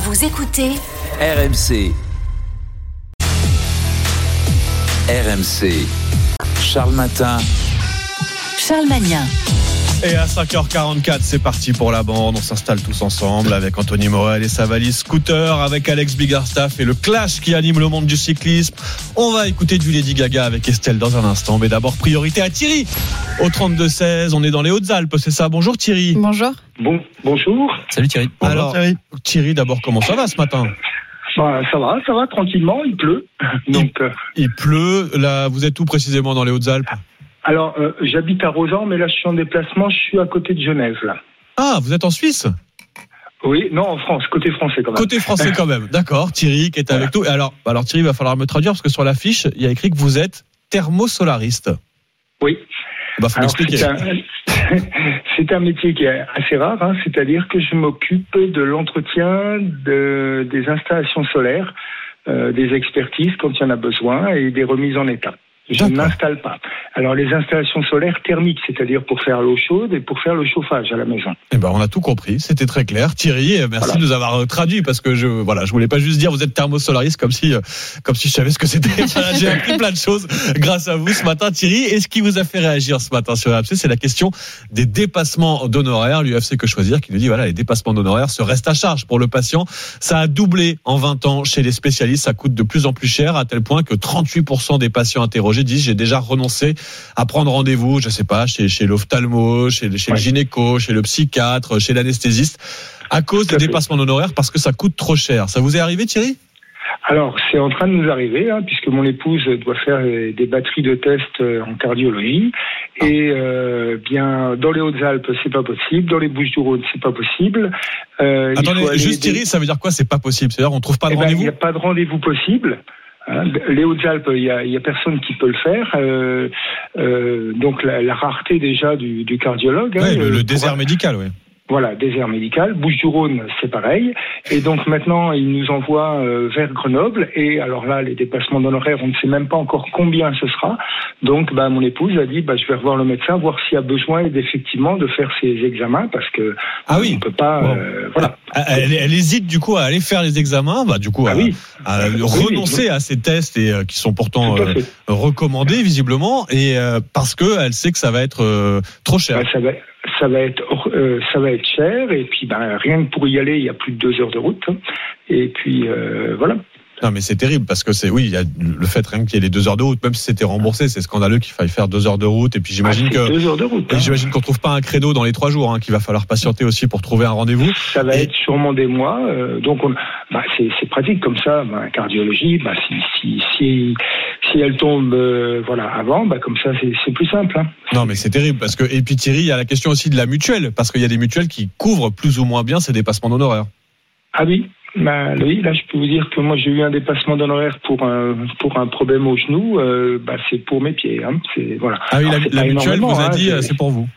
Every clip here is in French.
Vous écoutez RMC. RMC. Charles Matin. Charles Magnin. Et à 5h44, c'est parti pour la bande. On s'installe tous ensemble avec Anthony Morel et sa valise scooter, avec Alex Biggerstaff et le clash qui anime le monde du cyclisme. On va écouter du Lady Gaga avec Estelle dans un instant. Mais d'abord, priorité à Thierry. Au 32-16, on est dans les Hautes-Alpes, c'est ça. Bonjour Thierry. Bonjour. Bon, bonjour. Salut Thierry. Alors, Thierry. Thierry, d'abord, comment ça va ce matin? Bah, ça va, ça va tranquillement. Il pleut. Donc, il, euh, il pleut. Là, vous êtes où précisément dans les Hautes-Alpes? Alors, euh, j'habite à Rosan, mais là, je suis en déplacement. Je suis à côté de Genève, là. Ah, vous êtes en Suisse? Oui, non, en France, côté français quand même. Côté français quand même. D'accord. Thierry qui est avec nous. Alors, alors Thierry, il va falloir me traduire parce que sur l'affiche, il y a écrit que vous êtes thermosolariste. Oui. Bah, c'est un, métier qui est assez rare, hein, c'est-à-dire que je m'occupe de l'entretien de, des installations solaires, euh, des expertises quand il y en a besoin et des remises en état. Je n'installe pas. Alors les installations solaires thermiques, c'est-à-dire pour faire l'eau chaude et pour faire le chauffage à la maison. Eh ben, on a tout compris. C'était très clair. Thierry, euh, merci Voilà. de nous avoir euh, traduit parce que je, voilà, je voulais pas juste dire vous êtes thermosolariste comme si, euh, comme si je savais ce que c'était. J'ai appris plein de choses grâce à vous ce matin, Thierry. Et ce qui vous a fait réagir ce matin sur RMC, c'est la question des dépassements d'honoraires. L'UFC que choisir qui nous dit voilà, les dépassements d'honoraires se restent à charge pour le patient. Ça a doublé en 20 ans chez les spécialistes. Ça coûte de plus en plus cher à tel point que 38% des patients interrogés disent j'ai déjà renoncé à prendre rendez-vous, je sais pas, chez, chez l'ophtalmo, chez, chez le gynéco, chez le psychiatre, chez l'anesthésiste, à cause des fait. dépassements d'honoraires parce que ça coûte trop cher. Ça vous est arrivé, Thierry? Alors, c'est en train de nous arriver, hein, puisque mon épouse doit faire des batteries de tests euh, en cardiologie. Et euh, bien, dans les Hautes-Alpes, c'est pas possible. Dans les Bouches-du-Rhône, c'est pas possible. Euh, il Attendez, juste des- Thierry, ça veut dire quoi? C'est pas possible. C'est-à-dire on trouve pas de Eh ben, Il rendez-vous n'y a pas de rendez-vous possible. Hein, les Hautes-Alpes, il y a, a personne qui peut le faire. Euh, euh, donc la, la rareté déjà du, du cardiologue. hein, le, euh, le pour- désert médical, oui. Voilà, désert médical. Bouches-du-Rhône, c'est pareil. Et donc maintenant, il nous envoie euh, vers Grenoble. Et alors là, les dépassements d'honoraires, on ne sait même pas encore combien ce sera. Donc, bah, mon épouse a dit, bah, je vais revoir le médecin, voir s'il y a besoin effectivement de faire ces examens, parce que Ah oui. on peut pas. Bon. euh, voilà. Elle, elle hésite du coup à aller faire les examens, bah du coup Ah à, oui. à Oui, renoncer à ces tests et euh, qui sont pourtant euh, recommandés visiblement et parce que elle sait que ça va être trop cher. Bah, ça va, ça va être, euh, ça va être cher. Et puis, bah, rien que pour y aller, il y a plus de deux heures de route. Et puis, euh, voilà. Non mais c'est terrible parce que c'est oui il y a le fait rien qu'il y ait les deux heures de route même si c'était remboursé c'est scandaleux qu'il faille faire deux heures de route et puis j'imagine Ah, que deux heures de route. hein. j'imagine qu'on trouve pas un créneau dans les trois jours hein, qu'il va falloir patienter aussi pour trouver un rendez-vous. Ça va Et- être sûrement des mois. euh, donc, on, bah, c'est, pratique comme ça. Bah, cardiologie, bah, si, si, si, si elle tombe, euh, voilà, avant, bah, comme ça, c'est, c'est plus simple. Hein. Non mais c'est terrible parce que et puis Thierry il y a la question aussi de la mutuelle parce qu'il y a des mutuelles qui couvrent plus ou moins bien ces dépassements d'honoraires. Ah oui. Bah, oui, là, je peux vous dire que moi, j'ai eu un dépassement d'honoraires pour un, pour un problème au genou. Euh, bah, c'est pour mes pieds. Hein. C'est, voilà. Ah oui Alors, la, la mutuelle vous a hein, dit euh, c'est- pour vous.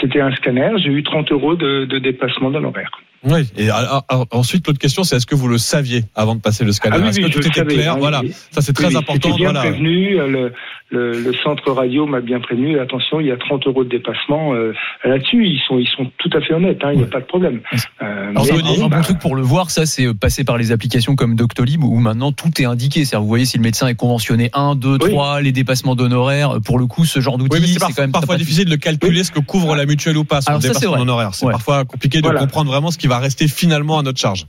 C'était un scanner, j'ai eu 30 euros de, de dépassement d'honoraires. Oui. Et alors, ensuite, l'autre question, c'est est-ce que vous le saviez avant de passer le scanner? Ah oui, Est-ce oui, que je tout le était savais, clair? hein, Voilà. oui. Ça, c'est très Oui, oui, important. Bien Voilà. prévenu. euh, Le, le, le centre radio m'a bien prévenu. Attention, il y a 30 euros de dépassement euh, là-dessus. Ils sont, ils sont tout à fait honnêtes. hein, Il n'y a pas de problème. Euh, Alors, mais Denis, bon, Un bah, bon truc pour le voir, ça, c'est euh, passer par les applications comme Doctolib où maintenant tout est indiqué. C'est-à-dire, vous voyez si le médecin est conventionné 1, 2, Oui. 3, les dépassements d'honoraires. Pour le coup, ce genre d'outil, Oui, c'est quand même parfois difficile de calculer ce que couvre la mutuelle ou pas Alors dépassement d'honoraires. C'est Ouais. parfois compliqué de Voilà. comprendre vraiment ce qui va rester finalement à notre charge.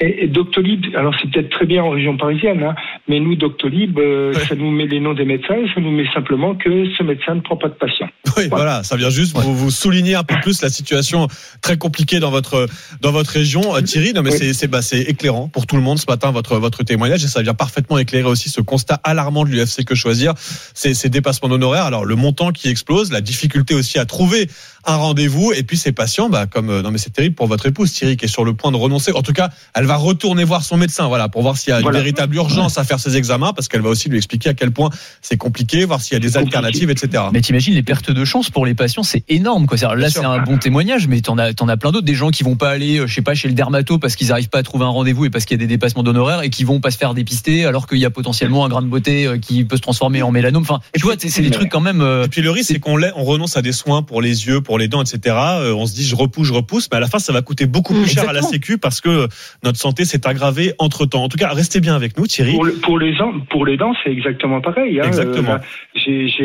Et, et Doctolib, alors c'est peut-être très bien en région parisienne, hein, Mais nous, Doctolib, euh, ça nous met les noms des médecins et ça nous met simplement que ce médecin ne prend pas de patients. Oui, voilà, ça vient juste vous, vous souligner un peu plus la situation très compliquée dans votre dans votre région, Euh, Thierry. Non, mais Oui. c'est c'est bah, c'est éclairant pour tout le monde ce matin votre votre témoignage et ça vient parfaitement éclairer aussi ce constat alarmant de l'UFC que choisir, ces ces dépassements d'honoraires. Alors le montant qui explose, la difficulté aussi à trouver un rendez-vous et puis ces patients, bah comme euh, non mais c'est terrible pour votre épouse Thierry qui est sur le point de renoncer. En tout cas, elle va retourner voir son médecin, voilà, pour voir s'il y a Voilà. une véritable urgence à faire ses examens parce qu'elle va aussi lui expliquer à quel point c'est compliqué, voir s'il y a des alternatives, etc. Mais t'imagines les pertes de chance pour les patients, c'est énorme quoi. C'est-à-dire, Là, c'est un bon témoignage, mais t'en as, t'en as plein d'autres, des gens qui vont pas aller, euh, je sais pas, chez le dermato parce qu'ils arrivent pas à trouver un rendez-vous et parce qu'il y a des dépassements d'honoraires et qui vont pas se faire dépister alors qu'il y a potentiellement un grain de beauté euh, qui peut se transformer en mélanome. Enfin, tu vois, c'est des trucs quand même. euh, Et puis le risque, c'est qu'on on renonce à des soins pour les yeux, pour les dents, etc. Euh, on se dit, je repousse, je repousse, mais à la fin, ça va coûter beaucoup plus cher à la Exactement. Sécu parce que notre santé s'est aggravée entre temps. En tout cas, restez bien avec nous, Thierry. Pour, le- pour les dents, pour les dents, c'est exactement pareil. hein. Exactement. Euh,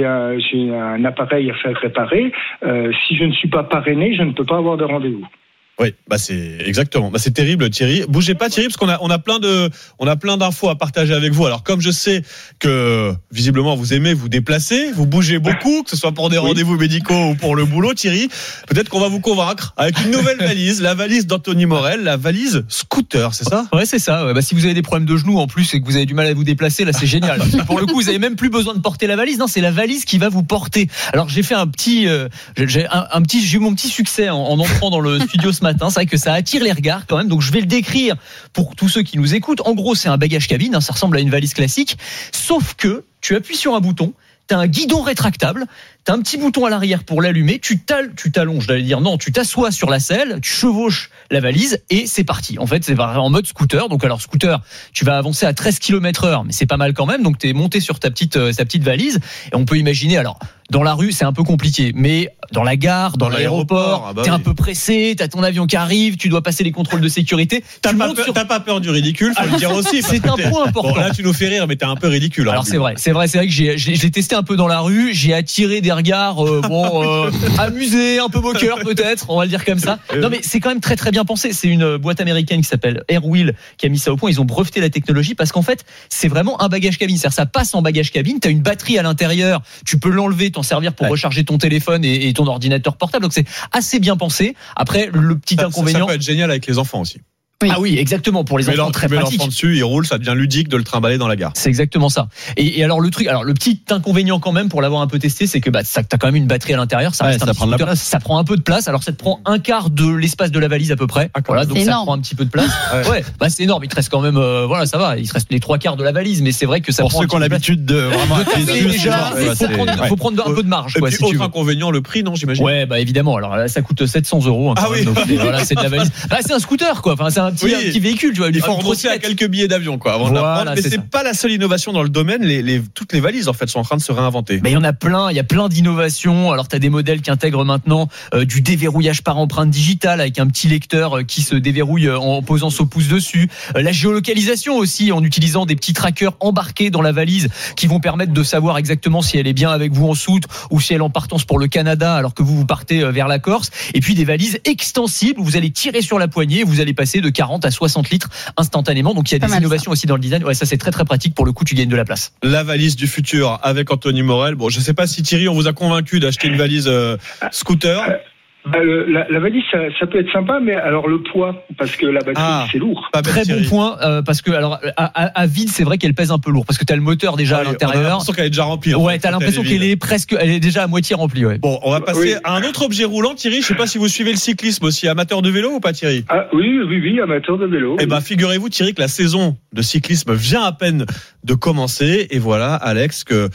un, j'ai un appareil à faire réparer. Euh, si je ne suis pas parrainé, je ne peux pas avoir de rendez-vous. Oui, bah c'est exactement. Bah c'est terrible, Thierry. Bougez pas, Thierry, parce qu'on a on a plein de on a plein d'infos à partager avec vous. Alors comme je sais que visiblement vous aimez vous déplacer, vous bougez beaucoup, que ce soit pour des Oui. rendez-vous médicaux ou pour le boulot, Thierry, peut-être qu'on va vous convaincre avec une nouvelle valise, la valise d'Anthony Morel, la valise scooter, c'est ça? Ouais, c'est ça. ouais. Bah, si vous avez des problèmes de genoux en plus et que vous avez du mal à vous déplacer, là, c'est génial. Pour le coup, vous avez même plus besoin de porter la valise. Non, c'est la valise qui va vous porter. Alors, j'ai fait un petit, euh, j'ai- un petit, j'ai eu mon petit succès en, en entrant dans le studio ce matin. C'est vrai que ça attire les regards quand même. Donc, je vais le décrire pour tous ceux qui nous écoutent. En gros, c'est un bagage cabine. hein, ça ressemble à une valise classique. Sauf que tu appuies sur un bouton. T'as un guidon rétractable, t'as un petit bouton à l'arrière pour l'allumer, tu t'al- tu t'allonges, j'allais dire non, tu t'assois sur la selle, tu chevauches la valise et c'est parti. En fait, c'est en mode scooter. Donc alors scooter, tu vas avancer à 13 km heure, mais c'est pas mal quand même. Donc t'es monté sur ta petite, euh, ta petite valise et on peut imaginer alors. Dans la rue, c'est un peu compliqué, mais dans la gare, dans, Dans l'aéroport, ah bah t'es oui. un peu pressé, t'as ton avion qui arrive, tu dois passer les contrôles de sécurité. T'as tu pas, peur- sur- pas peur du ridicule, faut le dire aussi. C'est un point important. Bon, là, tu nous fais rire, mais t'es un peu ridicule. hein. Alors c'est vrai, c'est vrai, c'est vrai que j'ai, testé un peu dans la rue, j'ai attiré des euh, bon, euh, amusés, un peu moqueurs peut-être, on va le dire comme ça. Non mais c'est quand même très très bien pensé. C'est une boîte américaine qui s'appelle Airwheel qui a mis ça au point. Ils ont breveté la technologie parce qu'en fait c'est vraiment un bagage cabine. C'est-à-dire ça passe en bagage cabine. T'as une batterie à l'intérieur. Tu peux l'enlever, t'en servir pour Ouais. recharger ton téléphone et, et ton ordinateur portable. Donc c'est assez bien pensé. Après le petit ça- inconvénient. ça peut être génial avec les enfants aussi. Oui. Ah oui, exactement pour les mets enfants très tu mets pratique. l'enfant dessus, il roule, ça devient ludique de le trimballer dans la gare. C'est exactement ça. Et, et alors le truc, alors le petit inconvénient quand même pour l'avoir un peu testé, c'est que bah ça t'as quand même une batterie à l'intérieur, ça Ouais, reste un ça petit prend de la place. ça prend un peu de place. Alors ça te prend un quart de l'espace de la valise à peu près. Ah, voilà, donc C'est ça énorme. prend un petit peu de place. Ouais. ouais, bah c'est énorme. Il te reste quand même, euh, voilà, ça va. Il te reste les trois quarts de la valise, mais c'est vrai que ça Pour prend ceux un qui ont petit peu de place. l'habitude de vraiment ouais, faut prendre, un peu de marge, Et autre inconvénient, le prix, non, j'imagine? Ouais, bah évidemment. Alors là, ça coûte 700 euros. hein, Ah oui. voilà, c'est de la valise. Bah, c'est un scooter, quoi. Enfin, c'est un petit, Oui. un petit véhicule, tu vois. Il faut renoncer à quelques billets d'avion, quoi, avant Voilà. Mais c'est pas la seule innovation dans le domaine. Les, les- toutes les valises, en fait, sont en train de se réinventer. Mais il y en a plein, il y a plein d'innovations. Alors tu as des modèles qui intègrent maintenant euh, du déverrouillage par empreinte digitale avec un petit lecteur euh, qui se déverrouille euh, en posant son pouce dessus. Euh, la géolocalisation aussi en utilisant des petits trackers embarqués dans la valise qui vont permettre de savoir exactement si elle est bien avec vous en soute ou si elle est en partance pour le Canada alors que vous vous partez vers la Corse. Et puis des valises extensibles où vous allez tirer sur la poignée, et vous allez passer de 40 à 60 litres instantanément. Donc il y a Pas des innovations aussi dans le design. Ouais, ça c'est très très pratique pour le coup tu gagnes de la place. La valise du futur avec Anthony Morel. Bon, je sais pas si Thierry, on vous a convaincu d'acheter une valise euh, scooter. Bah, le- la, la valise, ça, ça peut être sympa, mais alors le poids, parce que la batterie, Ah. c'est lourd. Pas Très bon point euh, parce que alors à, à- à vide c'est vrai qu'elle pèse un peu lourd parce que tu as le moteur déjà Ouais, à On a l'intérieur. l'impression qu'elle est déjà remplie. Ouais, t'as l'impression qu'elle est presque, elle est déjà à moitié remplie. Ouais. Bon, on va passer Oui. à un autre objet roulant. Thierry, je sais pas si vous suivez le cyclisme aussi. Amateur de vélo ou pas, Thierry? Ah oui, oui, oui, amateur de vélo. Eh oui. ben, figurez-vous, Thierry, que la saison de cyclisme vient à peine de commencer. Et voilà, Alex, que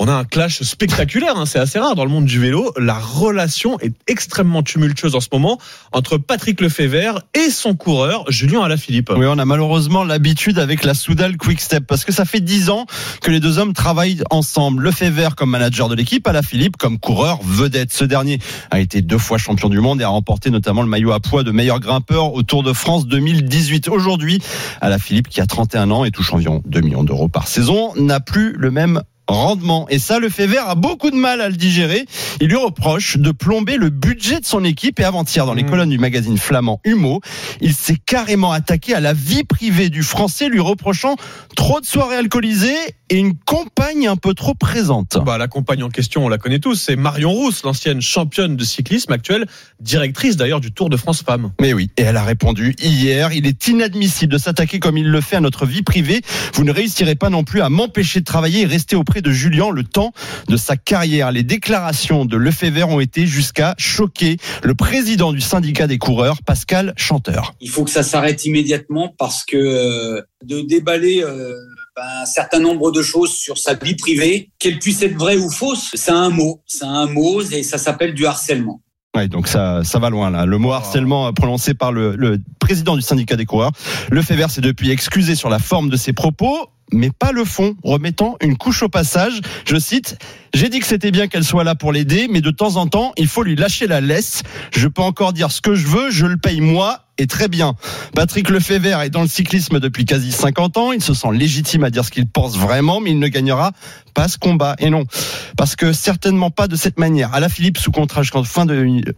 on a un clash spectaculaire. hein, c'est assez rare dans le monde du vélo. La relation est extrêmement tumultueuse en ce moment entre Patrick Lefebvre et son coureur Julien Alaphilippe. Oui, on a malheureusement l'habitude avec la Soudal Quick Step parce que ça fait dix ans que les deux hommes travaillent ensemble. Le Fever comme manager de l'équipe, Alain Philippe comme coureur vedette. Ce dernier a été deux fois champion du monde et a remporté notamment le maillot à poids de meilleur grimpeur au Tour de France 2018. Aujourd'hui, Alain Philippe, qui a 31 ans et touche environ 2 millions d'euros par saison, n'a plus le même rendement. Et ça, le fait vert a beaucoup de mal à le digérer. Il lui reproche de plomber le budget de son équipe. Et avant-hier, dans les Mmh. colonnes du magazine flamand Humo, il s'est carrément attaqué à la vie privée du Français, lui reprochant trop de soirées alcoolisées et une compagne un peu trop présente. Bah, la compagne en question, on la connaît tous, c'est Marion Rousse, l'ancienne championne de cyclisme, actuelle directrice d'ailleurs du Tour de France Femmes. Mais oui, et elle a répondu hier, il est inadmissible de s'attaquer comme il le fait à notre vie privée. Vous ne réussirez pas non plus à m'empêcher de travailler et rester auprès de Julien le temps de sa carrière. Les déclarations de Lefebvre ont été jusqu'à choquer le président du syndicat des coureurs, Pascal Chanteur. Il faut que ça s'arrête immédiatement parce que euh, de déballer euh, ben, un certain nombre de choses sur sa vie privée, qu'elle puisse être vraie ou fausse, c'est un mot. C'est un mot et ça s'appelle du harcèlement. Ouais, donc ça, ça va loin là. Le mot harcèlement prononcé par le, le président du syndicat des coureurs. Lefebvre s'est depuis excusé sur la forme de ses propos, mais pas le fond, remettant une couche au passage. Je cite J'ai dit que c'était bien qu'elle soit là pour l'aider, mais de temps en temps, il faut lui lâcher la laisse. Je peux encore dire ce que je veux, je le paye moi. Et très bien. Patrick Lefebvre est dans le cyclisme depuis quasi 50 ans. Il se sent légitime à dire ce qu'il pense vraiment, mais il ne gagnera pas ce combat. Et non. Parce que certainement pas de cette manière. Alain Philippe, sous contrat jusqu'en fin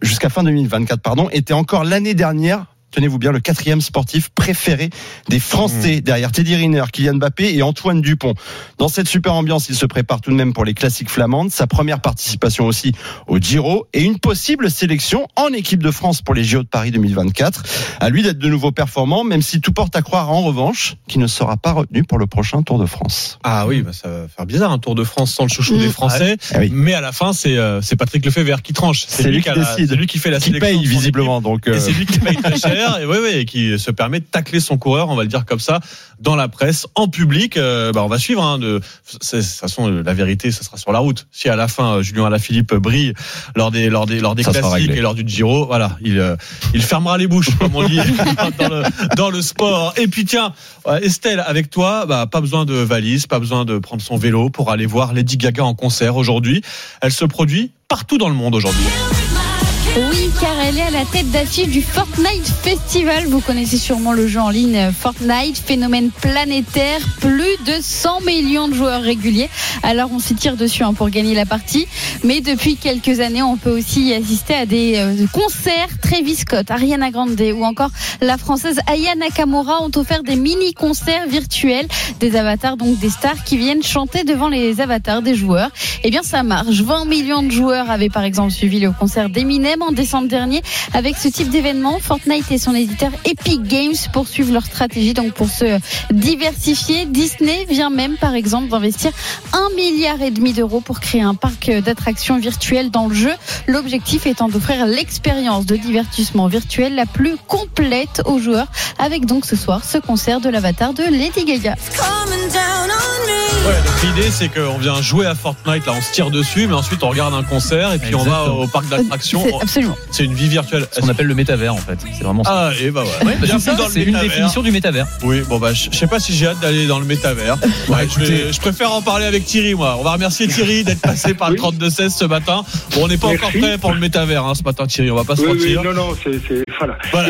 jusqu'à fin 2024, pardon, était encore l'année dernière tenez-vous bien, le quatrième sportif préféré des Français derrière Teddy Riner, Kylian Mbappé et Antoine Dupont. Dans cette super ambiance, il se prépare tout de même pour les classiques flamandes, sa première participation aussi au Giro et une possible sélection en équipe de France pour les JO de Paris 2024. À lui d'être de nouveau performant, même si tout porte à croire en revanche qu'il ne sera pas retenu pour le prochain Tour de France. Ah oui, bah, ça va faire bizarre un Tour de France sans le chouchou des Français. Ah oui. Mais à la fin, c'est euh, c'est Patrick Lefebvre qui tranche. C'est lui qui la- décide. C'est lui qui fait la Qui sélection. paye visiblement, donc. euh, Et c'est lui qui paye très cher, et, ouais, et qui se permet de tacler son coureur, on va le dire comme ça, dans la presse, en public. Euh, bah, on va suivre. Hein, de, toute façon, euh, la vérité, ça sera sur la route. Si à la fin, euh, Julien Alaphilippe brille lors des, lors des, lors des Ça classiques et lors du Giro, voilà, il, euh, il fermera les bouches, comme on dit dans, le, dans le sport. Et puis tiens, Estelle, avec toi, bah, pas besoin de valise, pas besoin de prendre son vélo pour aller voir Lady Gaga en concert aujourd'hui. Elle se produit partout dans le monde aujourd'hui. Oui, car elle est à la tête d'affiche du Fortnite Festival. Vous connaissez sûrement le jeu en ligne Fortnite, phénomène planétaire, plus de 100 millions de joueurs réguliers. Alors on s'y tire dessus hein, pour gagner la partie. Mais depuis quelques années, on peut aussi assister à des euh, concerts. Travis Scott, Ariana Grande ou encore la française Aya Nakamura ont offert des mini-concerts virtuels, des avatars, donc des stars qui viennent chanter devant les avatars des joueurs. Eh bien, ça marche. 20 millions de joueurs avaient par exemple suivi le concert d'Eminem en décembre dernier. Avec ce type d'événement, Fortnite et son éditeur Epic Games poursuivent leur stratégie donc pour se diversifier. Disney vient même par exemple d'investir un milliard et demi d'euros pour créer un parc d'attractions virtuelles dans le jeu. L'objectif étant d'offrir l'expérience de divertissement virtuel la plus complète aux joueurs avec donc ce soir ce concert de l'avatar de Lady Gaga. Ouais, donc l'idée c'est qu'on vient jouer à Fortnite, là on se tire dessus, mais ensuite on regarde un concert et puis on va au parc d'attractions. C'est absolument. C'est une vie virtuelle. Ce qu'on appelle le métavers en fait. C'est vraiment ça. Ah, et bah ouais. Ouais, bah, c'est une définition du métavers. Oui, bon bah je sais pas si j'ai hâte d'aller dans le métavers. Ouais, je, vais- je préfère en parler avec Thierry, moi. On va remercier Thierry d'être passé par le 32-16 ce matin. Bon, on n'est pas Merci. encore prêt pour le métavers hein, ce matin, Thierry. On va pas se Oui, oui, mentir. non, non, c'est, c'est, voilà. Voilà.